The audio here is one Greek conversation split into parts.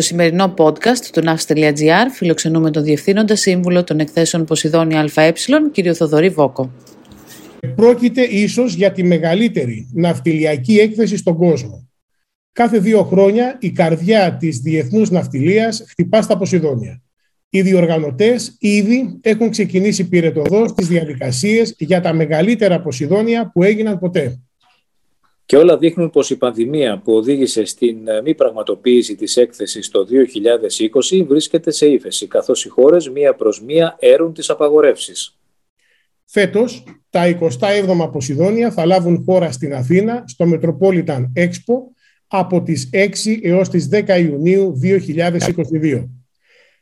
Στο σημερινό podcast του navs.gr φιλοξενούμε τον Διευθύνοντα Σύμβουλο των Εκθέσεων Ποσειδόνια ΑΕ, κύριο Θοδωρή Βόκο. Πρόκειται ίσως για τη μεγαλύτερη ναυτιλιακή έκθεση στον κόσμο. Κάθε δύο χρόνια η καρδιά της διεθνούς ναυτιλίας χτυπά στα Ποσειδόνια. Οι διοργανωτές ήδη έχουν ξεκινήσει πυρετοδός τις διαδικασίες για τα μεγαλύτερα Ποσειδόνια που έγιναν ποτέ. Και όλα δείχνουν πως η πανδημία που οδήγησε στην ε, μη πραγματοποίηση της έκθεσης το 2020 βρίσκεται σε ύφεση, καθώς οι χώρες μία προς μία έρουν τις απαγορεύσεις. Φέτος, τα 27 Ποσειδόνια θα λάβουν χώρα στην Αθήνα, στο Metropolitan Expo, από τις 6 έως τις 10 Ιουνίου 2022.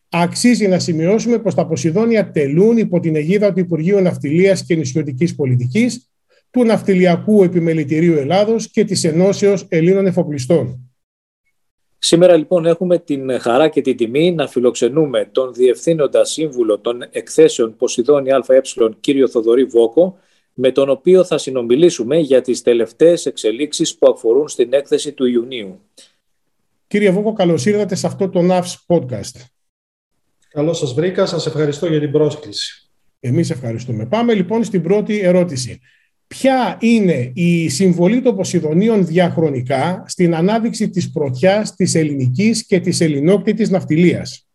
Αξίζει να σημειώσουμε πως τα Ποσειδόνια τελούν υπό την αιγίδα του Υπουργείου Ναυτιλίας και Νησιωτικής Πολιτικής του Ναυτιλιακού Επιμελητηρίου Ελλάδος και της Ενώσεως Ελλήνων Εφοπλιστών. Σήμερα λοιπόν έχουμε την χαρά και την τιμή να φιλοξενούμε τον Διευθύνοντα Σύμβουλο των Εκθέσεων Ποσειδόνη ΑΕ κύριο Θοδωρή Βόκο με τον οποίο θα συνομιλήσουμε για τις τελευταίες εξελίξεις που αφορούν στην έκθεση του Ιουνίου. Κύριε Βόκο, καλώς ήρθατε σε αυτό το NAVS podcast. Καλώς σας βρήκα, σας ευχαριστώ για την πρόσκληση. Εμείς ευχαριστούμε. Πάμε λοιπόν στην πρώτη ερώτηση ποια είναι η συμβολή των Ποσειδονίων διαχρονικά στην ανάδειξη της πρωτιάς της ελληνικής και της ελληνόκτητης ναυτιλίας;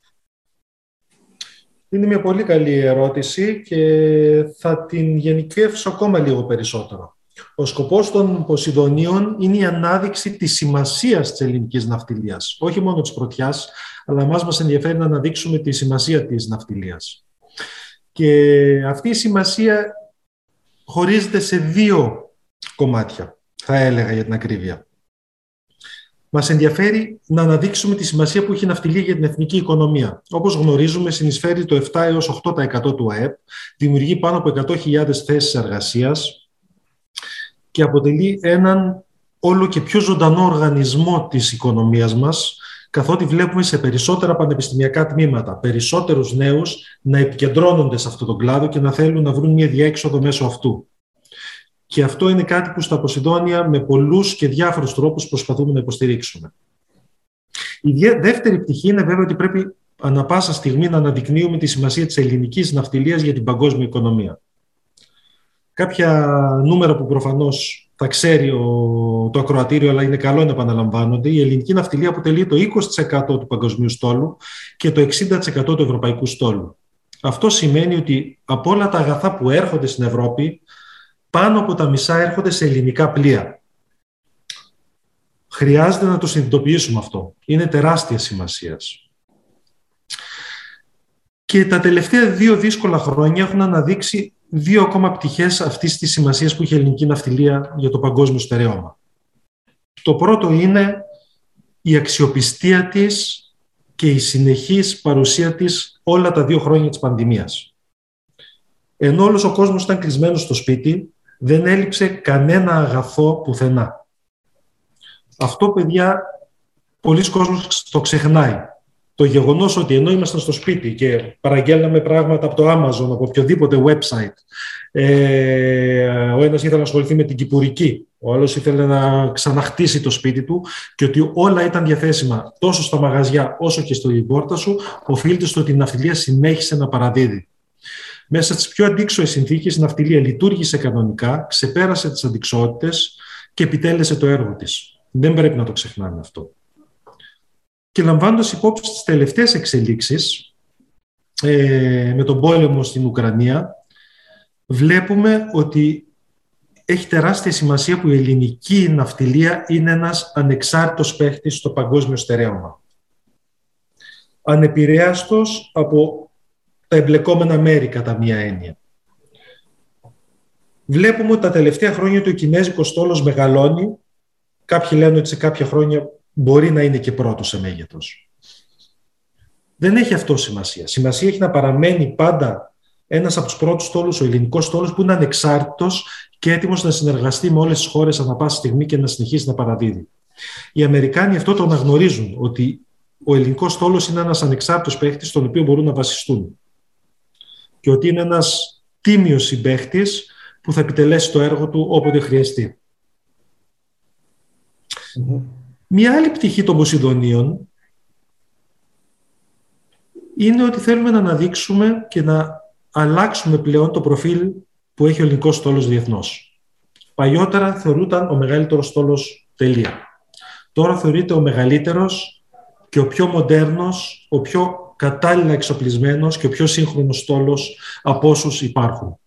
Είναι μια πολύ καλή ερώτηση και θα την γενικεύσω ακόμα λίγο περισσότερο. Ο σκοπός των Ποσειδονίων είναι η ανάδειξη της σημασίας της ελληνικής ναυτιλίας. Όχι μόνο της πρωτιάς, αλλά μας μας ενδιαφέρει να αναδείξουμε τη σημασία της ναυτιλίας. Και αυτή η σημασία χωρίζεται σε δύο κομμάτια, θα έλεγα για την ακρίβεια. Μας ενδιαφέρει να αναδείξουμε τη σημασία που έχει η ναυτιλία για την εθνική οικονομία. Όπως γνωρίζουμε, συνεισφέρει το 7 έως 8% του ΑΕΠ, δημιουργεί πάνω από 100.000 θέσεις εργασίας και αποτελεί έναν όλο και πιο ζωντανό οργανισμό της οικονομίας μας, καθότι βλέπουμε σε περισσότερα πανεπιστημιακά τμήματα περισσότερους νέους να επικεντρώνονται σε αυτόν τον κλάδο και να θέλουν να βρουν μια διέξοδο μέσω αυτού. Και αυτό είναι κάτι που στα Ποσειδόνια με πολλούς και διάφορους τρόπους προσπαθούμε να υποστηρίξουμε. Η δεύτερη πτυχή είναι βέβαια ότι πρέπει ανα πάσα στιγμή να αναδεικνύουμε τη σημασία της ελληνικής ναυτιλίας για την παγκόσμια οικονομία. Κάποια νούμερα που προφανώς θα ξέρει ο, το ακροατήριο, αλλά είναι καλό να επαναλαμβάνονται. Η ελληνική ναυτιλία αποτελεί το 20% του παγκοσμίου στόλου και το 60% του ευρωπαϊκού στόλου. Αυτό σημαίνει ότι από όλα τα αγαθά που έρχονται στην Ευρώπη, πάνω από τα μισά έρχονται σε ελληνικά πλοία. Χρειάζεται να το συνειδητοποιήσουμε αυτό. Είναι τεράστια σημασία. Και τα τελευταία δύο δύσκολα χρόνια έχουν αναδείξει δύο ακόμα πτυχές αυτής της σημασίας που έχει η ελληνική ναυτιλία για το παγκόσμιο στερεώμα. Το πρώτο είναι η αξιοπιστία της και η συνεχής παρουσία της όλα τα δύο χρόνια της πανδημίας. Ενώ όλος ο κόσμος ήταν κλεισμένος στο σπίτι, δεν έλειψε κανένα αγαθό πουθενά. Αυτό, παιδιά, πολλοί κόσμος το ξεχνάει το γεγονός ότι ενώ ήμασταν στο σπίτι και παραγγέλναμε πράγματα από το Amazon, από οποιοδήποτε website, ε, ο ένας ήθελε να ασχοληθεί με την κυπουρική, ο άλλος ήθελε να ξαναχτίσει το σπίτι του και ότι όλα ήταν διαθέσιμα τόσο στα μαγαζιά όσο και στο πόρτα σου, οφείλεται στο ότι η ναυτιλία συνέχισε να παραδίδει. Μέσα στις πιο αντίξωες συνθήκες, η ναυτιλία λειτουργήσε κανονικά, ξεπέρασε τις αντικσότητες και επιτέλεσε το έργο της. Δεν πρέπει να το ξεχνάμε αυτό. Και λαμβάνοντας υπόψη τις τελευταίες εξελίξεις ε, με τον πόλεμο στην Ουκρανία, βλέπουμε ότι έχει τεράστια σημασία που η ελληνική ναυτιλία είναι ένας ανεξάρτητος παίχτης στο παγκόσμιο στερέωμα. Ανεπηρέαστος από τα εμπλεκόμενα μέρη κατά μία έννοια. Βλέπουμε ότι τα τελευταία χρόνια το κινέζικο στόλος μεγαλώνει. Κάποιοι λένε ότι σε κάποια χρόνια μπορεί να είναι και πρώτος σε μέγεθος. Δεν έχει αυτό σημασία. Σημασία έχει να παραμένει πάντα ένας από τους πρώτους στόλους, ο ελληνικός στόλος, που είναι ανεξάρτητος και έτοιμος να συνεργαστεί με όλες τις χώρες ανά πάση στιγμή και να συνεχίσει να παραδίδει. Οι Αμερικάνοι αυτό το αναγνωρίζουν, ότι ο ελληνικός στόλος είναι ένας ανεξάρτητος παίχτης, στον οποίο μπορούν να βασιστούν. Και ότι είναι ένας τίμιος συμπαίχτης που θα επιτελέσει το έργο του όποτε Μία άλλη πτυχή των Ποσειδονίων είναι ότι θέλουμε να αναδείξουμε και να αλλάξουμε πλέον το προφίλ που έχει ο ελληνικός στόλος διεθνώς. Παλιότερα θεωρούταν ο μεγαλύτερος στόλος τελεία. Τώρα θεωρείται ο μεγαλύτερος και ο πιο μοντέρνος, ο πιο κατάλληλα εξοπλισμένος και ο πιο σύγχρονος στόλος από όσους υπάρχουν.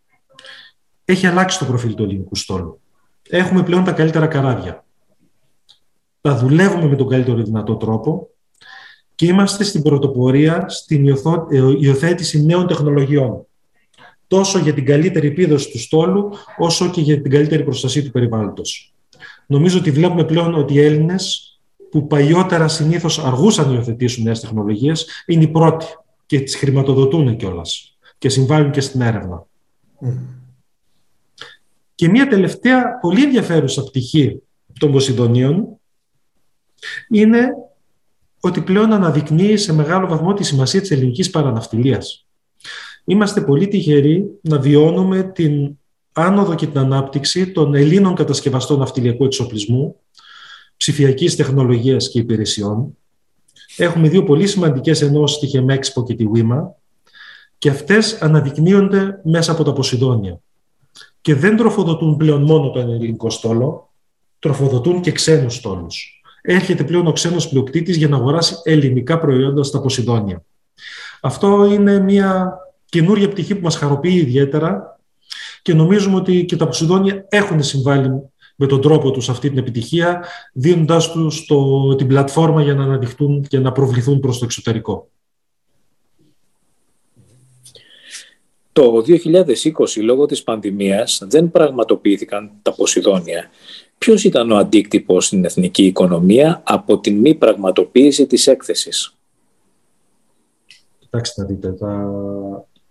Έχει αλλάξει το προφίλ του ελληνικού στόλου. Έχουμε πλέον τα καλύτερα καράβια. Τα δουλεύουμε με τον καλύτερο δυνατό τρόπο και είμαστε στην πρωτοπορία στην ε, υιοθέτηση νέων τεχνολογιών. Τόσο για την καλύτερη επίδοση του στόλου, όσο και για την καλύτερη προστασία του περιβάλλοντος. Νομίζω ότι βλέπουμε πλέον ότι οι Έλληνες που παλιότερα συνήθως αργούσαν να υιοθετήσουν νέες τεχνολογίες, είναι οι πρώτοι και τις χρηματοδοτούν κιόλας και συμβάλλουν και στην έρευνα. Και μια τελευταία πολύ ενδιαφέρουσα πτυχή των Ποσειδονίων είναι ότι πλέον αναδεικνύει σε μεγάλο βαθμό τη σημασία της ελληνικής παραναυτιλίας. Είμαστε πολύ τυχεροί να βιώνουμε την άνοδο και την ανάπτυξη των Ελλήνων κατασκευαστών ναυτιλιακού εξοπλισμού, ψηφιακής τεχνολογίας και υπηρεσιών. Έχουμε δύο πολύ σημαντικές ενώσεις, τη Χεμέξπο και τη Βήμα, και αυτές αναδεικνύονται μέσα από τα Ποσειδόνια. Και δεν τροφοδοτούν πλέον μόνο τον ελληνικό στόλο, τροφοδοτούν και ξένους στόλους. Έρχεται πλέον ο ξένος πλειοκτήτης για να αγοράσει ελληνικά προϊόντα στα Ποσειδόνια. Αυτό είναι μια καινούργια πτυχή που μας χαροποιεί ιδιαίτερα και νομίζουμε ότι και τα Ποσειδόνια έχουν συμβάλει με τον τρόπο τους αυτή την επιτυχία, δίνοντάς τους το, την πλατφόρμα για να αναδειχτούν και να προβληθούν προς το εξωτερικό. Το 2020, λόγω της πανδημίας, δεν πραγματοποιήθηκαν τα Ποσειδόνια. Ποιος ήταν ο αντίκτυπος στην εθνική οικονομία από την μη πραγματοποίηση της έκθεσης; Κοιτάξτε να δείτε,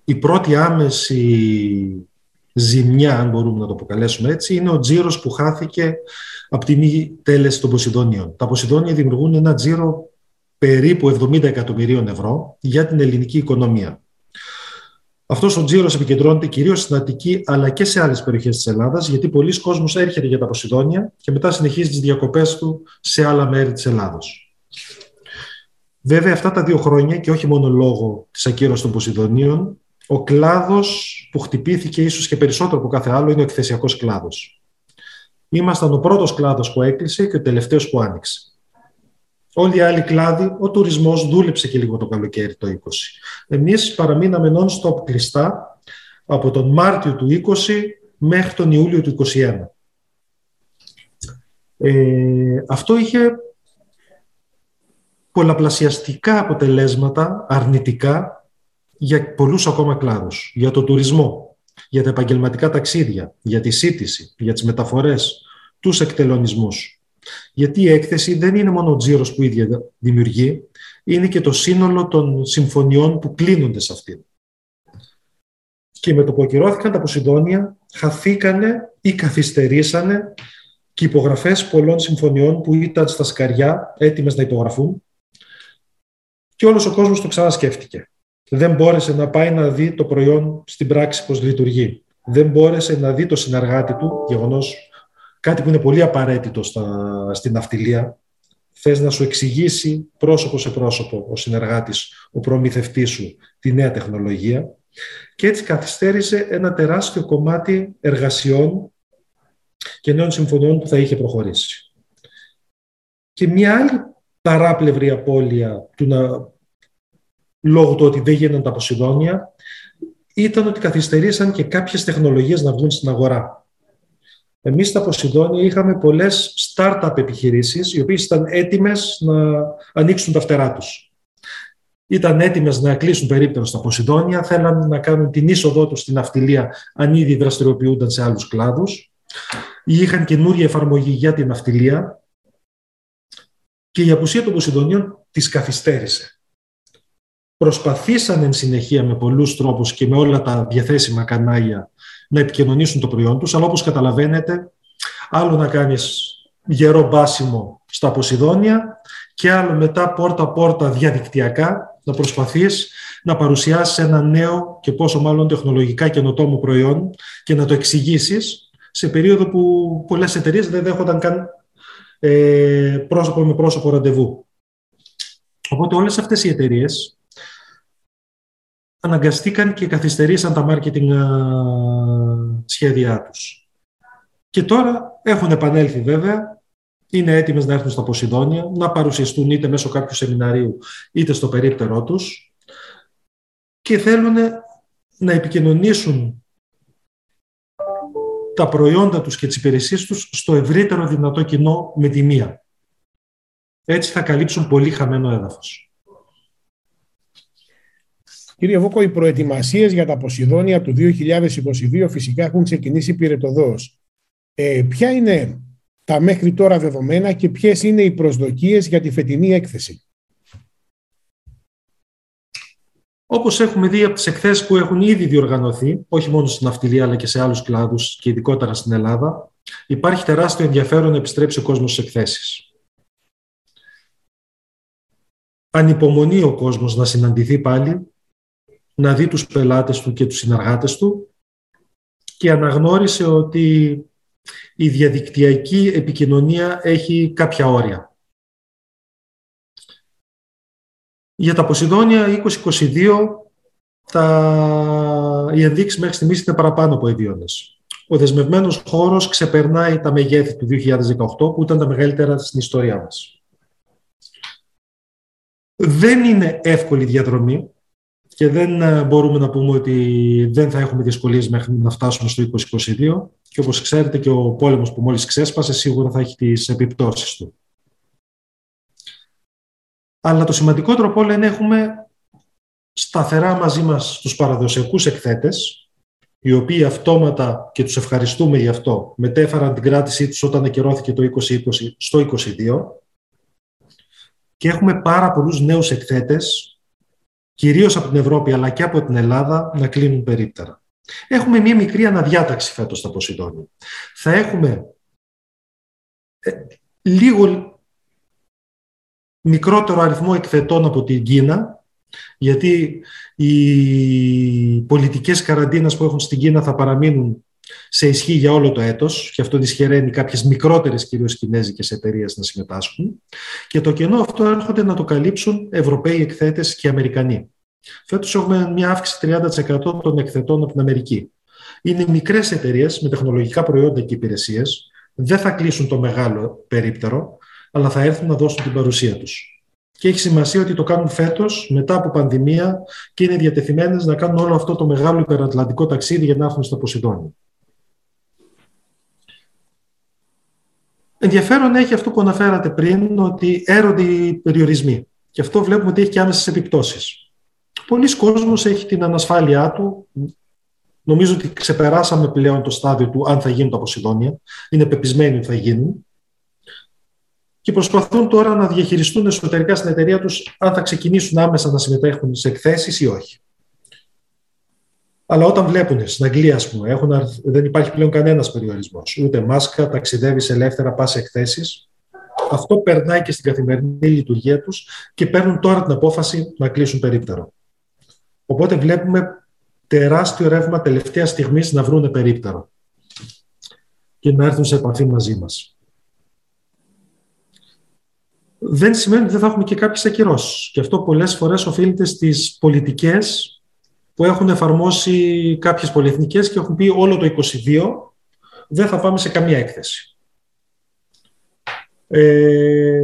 η πρώτη άμεση ζημιά, αν μπορούμε να το αποκαλέσουμε έτσι, είναι ο τζίρος που χάθηκε από τη μη τέλεση των Ποσειδόνιων. Τα Ποσειδόνια δημιουργούν ένα τζίρο περίπου 70 εκατομμυρίων ευρώ για την ελληνική οικονομία. Αυτός ο τζίρος επικεντρώνεται κυρίως στην Αττική αλλά και σε άλλες περιοχές της Ελλάδας, γιατί πολλοί κόσμοι έρχεται για τα Ποσειδόνια και μετά συνεχίζει τις διακοπές του σε άλλα μέρη της Ελλάδος. Βέβαια, αυτά τα δύο χρόνια, και όχι μόνο λόγω της ακύρωσης των Ποσειδονίων, ο κλάδος που χτυπήθηκε ίσως και περισσότερο από κάθε άλλο είναι ο εκθεσιακός κλάδος. Ήμασταν ο πρώτος κλάδος που έκλεισε και ο τελευταίος που άνοιξε. Όλοι οι άλλοι κλάδοι, ο τουρισμός δούλεψε και λίγο το καλοκαίρι το 20. Εμείς παραμείναμε non-stop κλειστά από τον Μάρτιο του 20 μέχρι τον Ιούλιο του 21. Ε, αυτό είχε πολλαπλασιαστικά αποτελέσματα αρνητικά για πολλούς ακόμα κλάδους. Για το τουρισμό, για τα επαγγελματικά ταξίδια, για τη σύντηση, για τις μεταφορές, τους εκτελονισμούς. Γιατί η έκθεση δεν είναι μόνο ο τζίρος που ίδια δημιουργεί, είναι και το σύνολο των συμφωνιών που κλείνονται σε αυτήν. Και με το που ακυρώθηκαν τα Ποσειδόνια, χαθήκανε ή καθυστερήσανε και υπογραφές πολλών συμφωνιών που ήταν στα σκαριά, έτοιμες να υπογραφούν, και όλος ο κόσμος το ξανασκέφτηκε δεν μπόρεσε να πάει να δει το προϊόν στην πράξη πώς λειτουργεί. Δεν μπόρεσε να δει το συνεργάτη του, γεγονός κάτι που είναι πολύ απαραίτητο στα, στην ναυτιλία. Θες να σου εξηγήσει πρόσωπο σε πρόσωπο ο συνεργάτης, ο προμηθευτής σου, τη νέα τεχνολογία. Και έτσι καθυστέρησε ένα τεράστιο κομμάτι εργασιών και νέων συμφωνιών που θα είχε προχωρήσει. Και μια άλλη παράπλευρη απώλεια του να λόγω του ότι δεν γίνανε τα Ποσειδόνια, ήταν ότι καθυστερήσαν και κάποιες τεχνολογίες να βγουν στην αγορά. Εμείς στα Ποσειδόνια είχαμε πολλές startup επιχειρήσεις, οι οποίες ήταν έτοιμες να ανοίξουν τα φτερά τους. Ήταν έτοιμες να κλείσουν περίπτερο στα Ποσειδόνια, θέλαν να κάνουν την είσοδό τους στην αυτιλία αν ήδη δραστηριοποιούνταν σε άλλους κλάδους. Ή είχαν καινούργια εφαρμογή για την αυτιλία και η απουσία των Ποσειδονίων τις καθυστέρησε προσπαθήσαν εν συνεχεία με πολλούς τρόπους και με όλα τα διαθέσιμα κανάλια να επικοινωνήσουν το προϊόν τους, αλλά όπως καταλαβαίνετε, άλλο να κάνεις γερό μπάσιμο στα Ποσειδόνια και άλλο μετά πόρτα-πόρτα διαδικτυακά να προσπαθείς να παρουσιάσεις ένα νέο και πόσο μάλλον τεχνολογικά καινοτόμο προϊόν και να το εξηγήσεις σε περίοδο που πολλές εταιρείες δεν δέχονταν καν ε, πρόσωπο με πρόσωπο ραντεβού. Οπότε όλες αυτές οι εταιρείες αναγκαστήκαν και καθυστερήσαν τα marketing σχέδιά τους. Και τώρα έχουν επανέλθει βέβαια, είναι έτοιμες να έρθουν στα Ποσειδόνια, να παρουσιαστούν είτε μέσω κάποιου σεμιναρίου είτε στο περίπτερό τους και θέλουν να επικοινωνήσουν τα προϊόντα τους και τις υπηρεσίες τους στο ευρύτερο δυνατό κοινό με τη μία. Έτσι θα καλύψουν πολύ χαμένο έδαφος. Κύριε Βόκο, οι προετοιμασίες για τα Ποσειδόνια του 2022 φυσικά έχουν ξεκινήσει πυρετοδός. Ε, ποια είναι τα μέχρι τώρα δεδομένα και ποιες είναι οι προσδοκίες για τη φετινή έκθεση; Όπως έχουμε δει από τις εκθέσεις που έχουν ήδη διοργανωθεί, όχι μόνο στην ναυτιλία αλλά και σε άλλους κλάδους και ειδικότερα στην Ελλάδα, υπάρχει τεράστιο ενδιαφέρον να επιστρέψει ο κόσμος στις εκθέσεις. Ανυπομονεί ο κόσμος να συναντηθεί πάλι, να δει τους πελάτες του και τους συνεργάτες του και αναγνώρισε ότι η διαδικτυακή επικοινωνία έχει κάποια όρια. Για τα Ποσειδόνια 2022 τα... οι ενδείξεις μέχρι στιγμής είναι παραπάνω από ιδιώνες. Ο δεσμευμένος χώρος ξεπερνάει τα μεγέθη του 2018 που ήταν τα μεγαλύτερα στην ιστορία μας. Δεν είναι εύκολη διαδρομή και δεν ε, μπορούμε να πούμε ότι δεν θα έχουμε δυσκολίες μέχρι να φτάσουμε στο 2022 και όπως ξέρετε και ο πόλεμος που μόλις ξέσπασε σίγουρα θα έχει τις επιπτώσεις του. Αλλά το σημαντικότερο από όλα είναι έχουμε σταθερά μαζί μας τους παραδοσιακούς εκθέτες, οι οποίοι αυτόματα, και τους ευχαριστούμε γι' αυτό, μετέφεραν την κράτησή τους όταν ακυρώθηκε το 2020 στο 2022 και έχουμε πάρα πολλούς νέους εκθέτες, κυρίως από την Ευρώπη αλλά και από την Ελλάδα, να κλείνουν περίπτερα. Έχουμε μία μικρή αναδιάταξη φέτος στα Ποσειδόνια. Θα έχουμε ε, λίγο μικρότερο αριθμό εκθετών από την Κίνα, γιατί οι πολιτικές καραντίνας που έχουν στην Κίνα θα παραμείνουν σε ισχύ για όλο το έτος και αυτό δυσχεραίνει κάποιες μικρότερες κυρίως κινέζικες εταιρείες να συμμετάσχουν και το κενό αυτό έρχονται να το καλύψουν Ευρωπαίοι εκθέτες και Αμερικανοί. Φέτος έχουμε μια αύξηση 30% των εκθετών από την Αμερική. Είναι μικρές εταιρείες με τεχνολογικά προϊόντα και υπηρεσίες, δεν θα κλείσουν το μεγάλο περίπτερο, αλλά θα έρθουν να δώσουν την παρουσία τους. Και έχει σημασία ότι το κάνουν φέτος, μετά από πανδημία και είναι διατεθειμένες να κάνουν όλο αυτό το μεγάλο υπερατλαντικό ταξίδι για να έρθουν στο Ποσειδόνιο. Ενδιαφέρον έχει αυτό που αναφέρατε πριν, ότι έρονται οι περιορισμοί. Και αυτό βλέπουμε ότι έχει και άμεσες επιπτώσεις. Πολλοί κόσμος έχει την ανασφάλειά του. Νομίζω ότι ξεπεράσαμε πλέον το στάδιο του αν θα γίνουν τα Ποσειδόνια. Είναι πεπισμένοι ότι θα γίνουν και προσπαθούν τώρα να διαχειριστούν εσωτερικά στην εταιρεία τους αν θα ξεκινήσουν άμεσα να συμμετέχουν σε εκθέσεις ή όχι. Αλλά όταν βλέπουν στην Αγγλία, ας πούμε, έχουν, δεν υπάρχει πλέον κανένας περιορισμός, ούτε μάσκα, ταξιδεύεις ελεύθερα, πας σε εκθέσεις, αυτό περνάει και στην καθημερινή λειτουργία τους και παίρνουν τώρα την απόφαση να κλείσουν περίπτερο. Οπότε βλέπουμε τεράστιο ρεύμα τελευταία στιγμής να βρουν περίπτερο και να έρθουν σε επαφή μαζί μας δεν σημαίνει ότι δεν θα έχουμε και κάποιες ακυρώσεις. Και αυτό πολλές φορές οφείλεται στις πολιτικές που έχουν εφαρμόσει κάποιες πολυεθνικές και έχουν πει όλο το 22 δεν θα πάμε σε καμία έκθεση. Ε,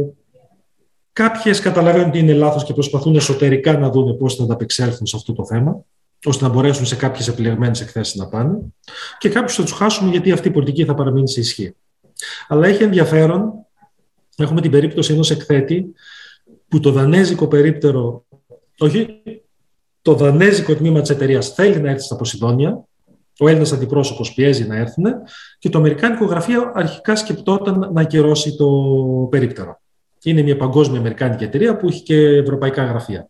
κάποιες καταλαβαίνουν ότι είναι λάθος και προσπαθούν εσωτερικά να δουν πώς θα ανταπεξέλθουν σε αυτό το θέμα ώστε να μπορέσουν σε κάποιες επιλεγμένες εκθέσεις να πάνε και κάποιους θα τους χάσουμε γιατί αυτή η πολιτική θα παραμείνει σε ισχύ. Αλλά έχει ενδιαφέρον Έχουμε την περίπτωση ενός εκθέτη που το δανέζικο περίπτερο, όχι, το δανέζικο τμήμα της εταιρείας θέλει να έρθει στα Ποσειδόνια, ο Έλληνας αντιπρόσωπος πιέζει να έρθουν και το Αμερικάνικο γραφείο αρχικά σκεπτόταν να ακυρώσει το περίπτερο. Είναι μια παγκόσμια Αμερικάνικη εταιρεία που έχει και ευρωπαϊκά γραφεία.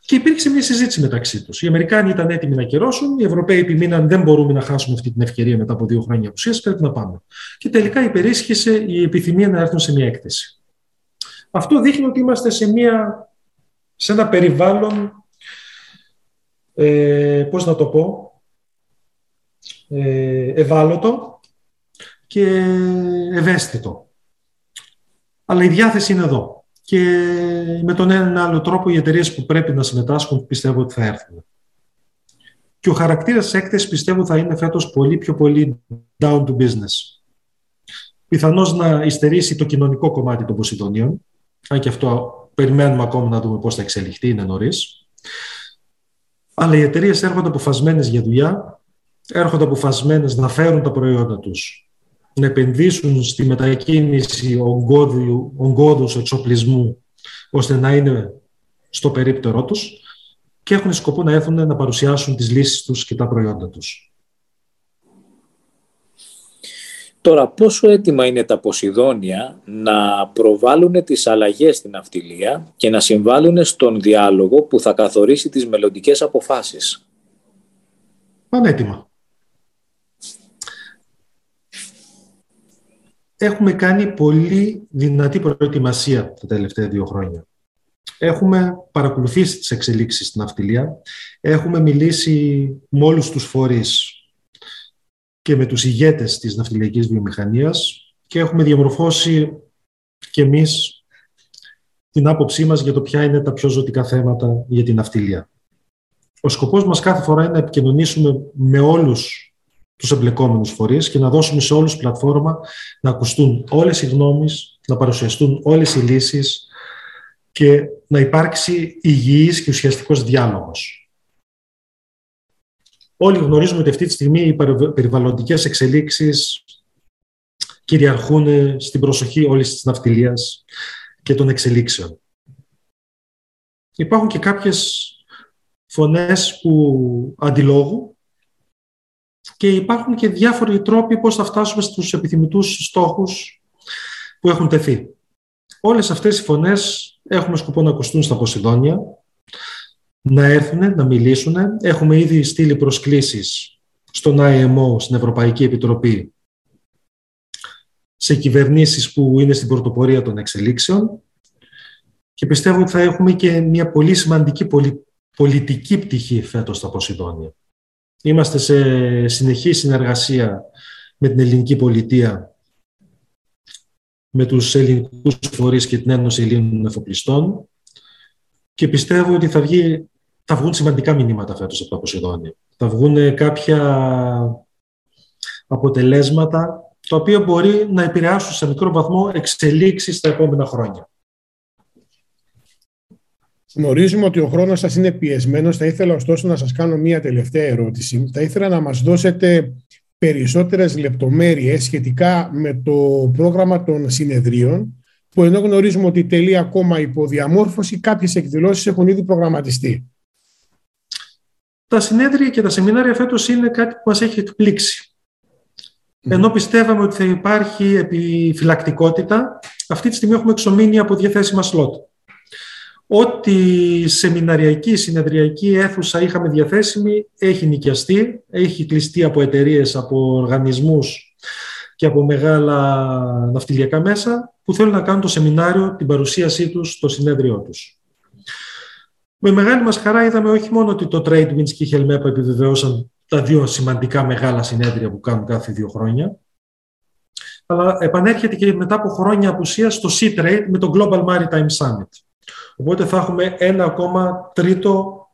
Και υπήρξε μια συζήτηση μεταξύ τους. Οι Αμερικάνοι ήταν έτοιμοι να κυρώσουν, οι Ευρωπαίοι επιμείναν δεν μπορούμε να χάσουμε αυτή την ευκαιρία μετά από δύο χρόνια απουσίας, πρέπει να πάμε. Και τελικά υπερίσχυσε η επιθυμία να έρθουν σε μια έκθεση. Αυτό δείχνει ότι είμαστε σε, μια, σε ένα περιβάλλον, ε, πώς να το πω, ε, ευάλωτο και ευαίσθητο. Αλλά η διάθεση είναι εδώ και με τον έναν άλλο τρόπο οι εταιρείες που πρέπει να συμμετάσχουν πιστεύω ότι θα έρθουν. Και ο χαρακτήρας της έκθεσης πιστεύω θα είναι φέτος πολύ πιο πολύ down to business. Πιθανώς να υστερήσει το κοινωνικό κομμάτι των Ποσειδονίων, αν και αυτό περιμένουμε ακόμα να δούμε πώς θα εξελιχθεί, είναι νωρίς. Αλλά οι εταιρείες έρχονται αποφασμένες για δουλειά, έρχονται αποφασμένες να φέρουν τα προϊόντα τους, να επενδύσουν στη μετακίνηση ογκώδους εξοπλισμού, ώστε να είναι στο περίπτερό τους και έχουν σκοπό να έρθουν να παρουσιάσουν τις λύσεις τους και τα προϊόντα τους. Τώρα, πόσο έτοιμα είναι τα Ποσειδόνια να προβάλλουν τις αλλαγές στην αυτιλία και να συμβάλλουν στον διάλογο που θα καθορίσει τις μελλοντικές αποφάσεις; Πανέτοιμα. Έχουμε κάνει πολύ δυνατή προετοιμασία τα τελευταία δύο χρόνια. Έχουμε παρακολουθήσει τις εξελίξεις στην αυτιλία. Έχουμε μιλήσει με όλους τους φορείς και με τους ηγέτες της ναυτιλιακής βιομηχανίας και έχουμε διαμορφώσει και εμείς την άποψή μας για το ποια είναι τα πιο ζωτικά θέματα για την ναυτιλία. Ο σκοπός μας κάθε φορά είναι να επικοινωνήσουμε με όλους τους εμπλεκόμενους φορείς και να δώσουμε σε όλους πλατφόρμα να ακουστούν όλες οι γνώμες, να παρουσιαστούν όλες οι λύσεις και να υπάρξει υγιής και ουσιαστικός διάλογος. Όλοι γνωρίζουμε ότι αυτή τη στιγμή οι περιβαλλοντικές εξελίξεις κυριαρχούν στην προσοχή όλης της ναυτιλίας και των εξελίξεων. Υπάρχουν και κάποιες φωνές που αντιλόγου και υπάρχουν και διάφοροι τρόποι πώς θα φτάσουμε στους επιθυμητούς στόχους που έχουν τεθεί. Όλες αυτές οι φωνές έχουμε σκοπό να ακουστούν στα Ποσειδόνια να έρθουν, να μιλήσουν. Έχουμε ήδη στείλει προσκλήσεις στον IMO, στην Ευρωπαϊκή Επιτροπή, σε κυβερνήσεις που είναι στην πρωτοπορία των εξελίξεων και πιστεύω ότι θα έχουμε και μια πολύ σημαντική πολιτική πτυχή φέτος στα Ποσειδόνια. Είμαστε σε συνεχή συνεργασία με την ελληνική πολιτεία, με τους ελληνικούς φορείς και την Ένωση Ελλήνων Εφοπλιστών και πιστεύω ότι θα βγει θα βγουν σημαντικά μηνύματα φέτος από τα Ποσειδόνια. Θα βγουν κάποια αποτελέσματα τα οποία μπορεί να επηρεάσουν σε μικρό βαθμό εξελίξεις στα επόμενα χρόνια. Γνωρίζουμε ότι ο χρόνος σας είναι πιεσμένος. Θα ήθελα ωστόσο να σας κάνω μία τελευταία ερώτηση. Θα ήθελα να μας δώσετε περισσότερες λεπτομέρειες σχετικά με το πρόγραμμα των συνεδρίων που ενώ γνωρίζουμε ότι τελεί ακόμα υποδιαμόρφωση, κάποιες εκδηλώσεις έχουν ήδη προγραμματιστεί. Τα συνέδρια και τα σεμινάρια φέτος είναι κάτι που μας έχει εκπλήξει. Ενώ πιστεύαμε ότι θα υπάρχει επιφυλακτικότητα, αυτή τη στιγμή έχουμε εξομείνει από διαθέσιμα σλότ. Ό,τι σεμιναριακή, συνεδριακή αίθουσα είχαμε διαθέσιμη έχει νοικιαστεί, έχει κλειστεί από εταιρείες, από οργανισμούς και από μεγάλα ναυτιλιακά μέσα που θέλουν να κάνουν το σεμινάριο, την παρουσίασή τους στο συνέδριό τους. Με μεγάλη μας χαρά είδαμε όχι μόνο ότι το TradeWinds και η Helmepa επιβεβαιώσαν τα δύο σημαντικά μεγάλα συνέδρια που κάνουν κάθε δύο χρόνια, αλλά επανέρχεται και μετά από χρόνια απουσίας στο Sea Trade με το Global Maritime Summit. Οπότε θα έχουμε ένα ακόμα τρίτο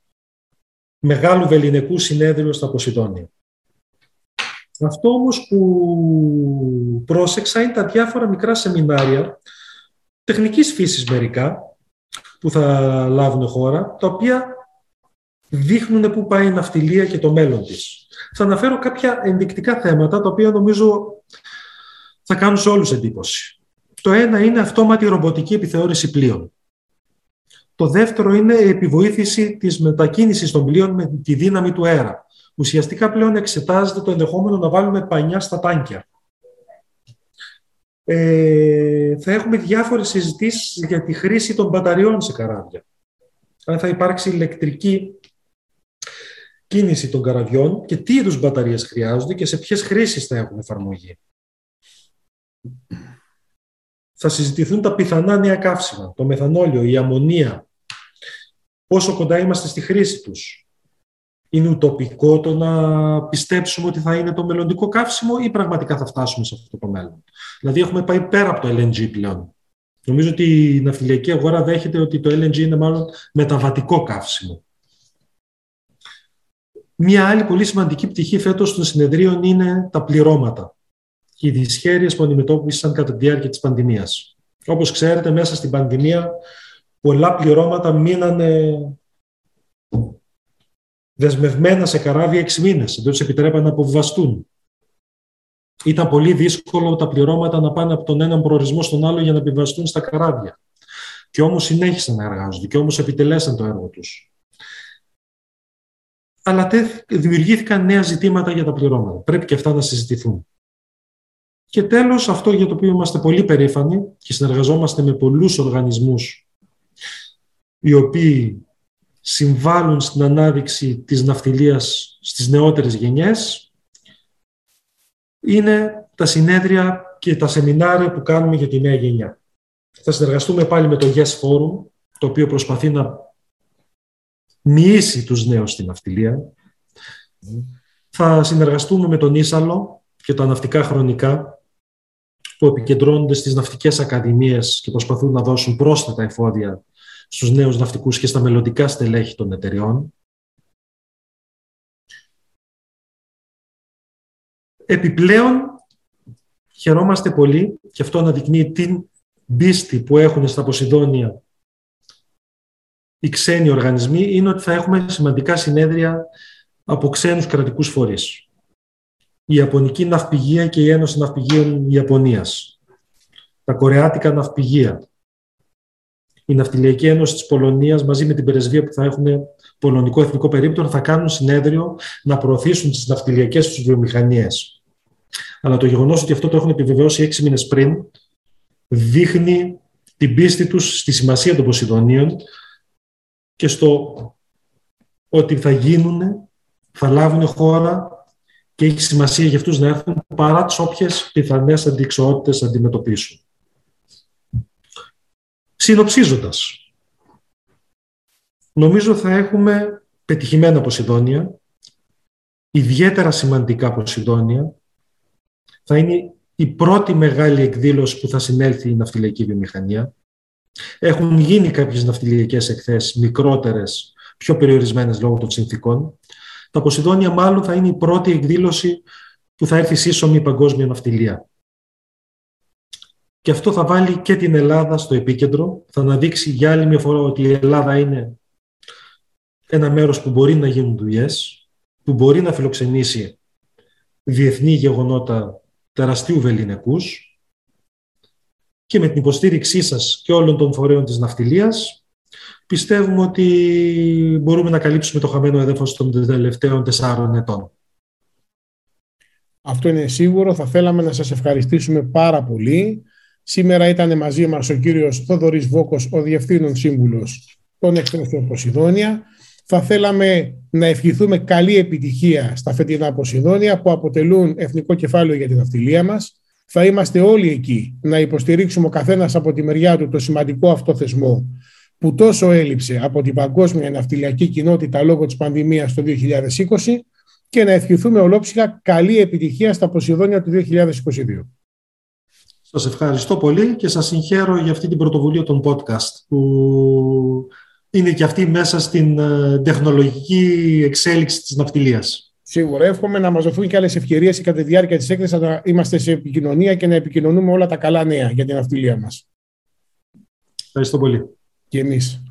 μεγάλου βεληνικού συνέδριο στα Ποσειδόνια. Αυτό όμως που πρόσεξα είναι τα διάφορα μικρά σεμινάρια, τεχνικής φύσης μερικά, που θα λάβουν χώρα, τα οποία δείχνουν πού πάει η ναυτιλία και το μέλλον της. Θα αναφέρω κάποια ενδεικτικά θέματα, τα οποία νομίζω θα κάνουν σε όλους εντύπωση. Το ένα είναι αυτόματη ρομποτική επιθεώρηση πλοίων. Το δεύτερο είναι η επιβοήθηση της μετακίνησης των πλοίων με τη δύναμη του αέρα. Ουσιαστικά πλέον εξετάζεται το ενδεχόμενο να βάλουμε πανιά στα τάνκια ε, θα έχουμε διάφορες συζητήσεις για τη χρήση των μπαταριών σε καράβια. Αν θα υπάρξει ηλεκτρική κίνηση των καραβιών και τι είδους μπαταρίες χρειάζονται και σε ποιες χρήσεις θα έχουν εφαρμογή. Θα συζητηθούν τα πιθανά νέα καύσιμα, το μεθανόλιο, η αμμονία, πόσο κοντά είμαστε στη χρήση τους, είναι ουτοπικό το να πιστέψουμε ότι θα είναι το μελλοντικό καύσιμο ή πραγματικά θα φτάσουμε σε αυτό το μέλλον; Δηλαδή έχουμε πάει πέρα από το LNG πλέον. Νομίζω ότι η ναυτιλιακή αγορά δέχεται ότι το LNG είναι μάλλον μεταβατικό καύσιμο. Μία άλλη πολύ σημαντική πτυχή φέτος των συνεδρίων είναι τα πληρώματα και οι δυσχέρειες που αντιμετώπισαν κατά τη διάρκεια της πανδημίας. Όπως ξέρετε, μέσα στην πανδημία πολλά πληρώματα μείνανε δεσμευμένα σε καράβια έξι μήνες, δεν τους επιτρέπαν να αποβιβαστούν. Ήταν πολύ δύσκολο τα πληρώματα να πάνε από τον έναν προορισμό στον άλλο για να επιβαστούν στα καράβια. Και όμως συνέχισαν να εργάζονται και όμως επιτελέσαν το έργο τους. Αλλά δημιουργήθηκαν νέα ζητήματα για τα πληρώματα. Πρέπει και αυτά να συζητηθούν. Και τέλος, αυτό για το οποίο είμαστε πολύ περήφανοι και συνεργαζόμαστε με πολλούς οργανισμούς οι οποίοι συμβάλλουν στην ανάδειξη της ναυτιλίας στις νεότερες γενιές είναι τα συνέδρια και τα σεμινάρια που κάνουμε για τη νέα γενιά. Θα συνεργαστούμε πάλι με το Yes Forum, το οποίο προσπαθεί να μοιήσει τους νέους στην ναυτιλία. Θα συνεργαστούμε με τον Ίσαλο και τα ναυτικά χρονικά, που επικεντρώνονται στις ναυτικές ακαδημίες και προσπαθούν να δώσουν πρόσθετα εφόδια στους νέους ναυτικούς και στα μελλοντικά στελέχη των εταιριών. Επιπλέον, χαιρόμαστε πολύ και αυτό αναδεικνύει την πίστη που έχουν στα Ποσειδόνια οι ξένοι οργανισμοί είναι ότι θα έχουμε σημαντικά συνέδρια από ξένους κρατικούς φορείς. Η Ιαπωνική Ναυπηγεία και η Ένωση Ναυπηγείων Ιαπωνίας. Τα Κορεάτικα Ναυπηγεία. Η Ναυτιλιακή Ένωση της Πολωνίας μαζί με την Περεσβεία που θα έχουν πολωνικό εθνικό περίπτωρο θα κάνουν συνέδριο να προωθήσουν τις ναυτιλιακές τους βιομηχανίες. Αλλά το γεγονός ότι αυτό το έχουν επιβεβαιώσει έξι μήνες πριν δείχνει την πίστη τους στη σημασία των Ποσειδονίων και στο ότι θα γίνουν, θα λάβουν χώρα και έχει σημασία για αυτούς να έρθουν παρά τις όποιες πιθανές αντικσοότητες αντιμετωπίσουν. Συνοψίζοντας, νομίζω θα έχουμε πετυχημένα Ποσειδόνια, ιδιαίτερα σημαντικά Ποσειδόνια, θα είναι η πρώτη μεγάλη εκδήλωση που θα συνέλθει η ναυτιλιακή βιομηχανία. Έχουν γίνει κάποιες ναυτιλιακές εκθέσεις, μικρότερες, πιο περιορισμένες λόγω των συνθήκων. Τα Ποσειδόνια μάλλον θα είναι η πρώτη εκδήλωση που θα έρθει σύσσωμη παγκόσμια ναυτιλία. Και αυτό θα βάλει και την Ελλάδα στο επίκεντρο. Θα αναδείξει για άλλη μια φορά ότι η Ελλάδα είναι ένα μέρος που μπορεί να γίνουν δουλειές, που μπορεί να φιλοξενήσει διεθνή γεγονότα τεραστίου βεληνικούς και με την υποστήριξή σας και όλων των φορέων της ναυτιλίας πιστεύουμε ότι μπορούμε να καλύψουμε το χαμένο έδαφος των τελευταίων τεσσάρων ετών. Αυτό είναι σίγουρο. Θα θέλαμε να σας ευχαριστήσουμε πάρα πολύ. Σήμερα ήταν μαζί μας ο κύριος Θοδωρής Βόκος, ο Διευθύνων Σύμβουλος των Εκθέσεων Ποσειδόνια. Θα θέλαμε να ευχηθούμε καλή επιτυχία στα φετινά Ποσειδόνια που αποτελούν εθνικό κεφάλαιο για την ναυτιλία μας. Θα είμαστε όλοι εκεί να υποστηρίξουμε ο καθένας από τη μεριά του το σημαντικό αυτό θεσμό που τόσο έλειψε από την παγκόσμια ναυτιλιακή κοινότητα λόγω της πανδημίας το 2020 και να ευχηθούμε ολόψυχα καλή επιτυχία στα Ποσειδόνια του 2022. Σας ευχαριστώ πολύ και σας συγχαίρω για αυτή την πρωτοβουλία των podcast που είναι και αυτή μέσα στην ε, τεχνολογική εξέλιξη της ναυτιλίας. Σίγουρα. Εύχομαι να μας δοθούν και άλλες ευκαιρίες κατά τη διάρκεια της έκθεσης να είμαστε σε επικοινωνία και να επικοινωνούμε όλα τα καλά νέα για την ναυτιλία μας. Ευχαριστώ πολύ. Και εμείς.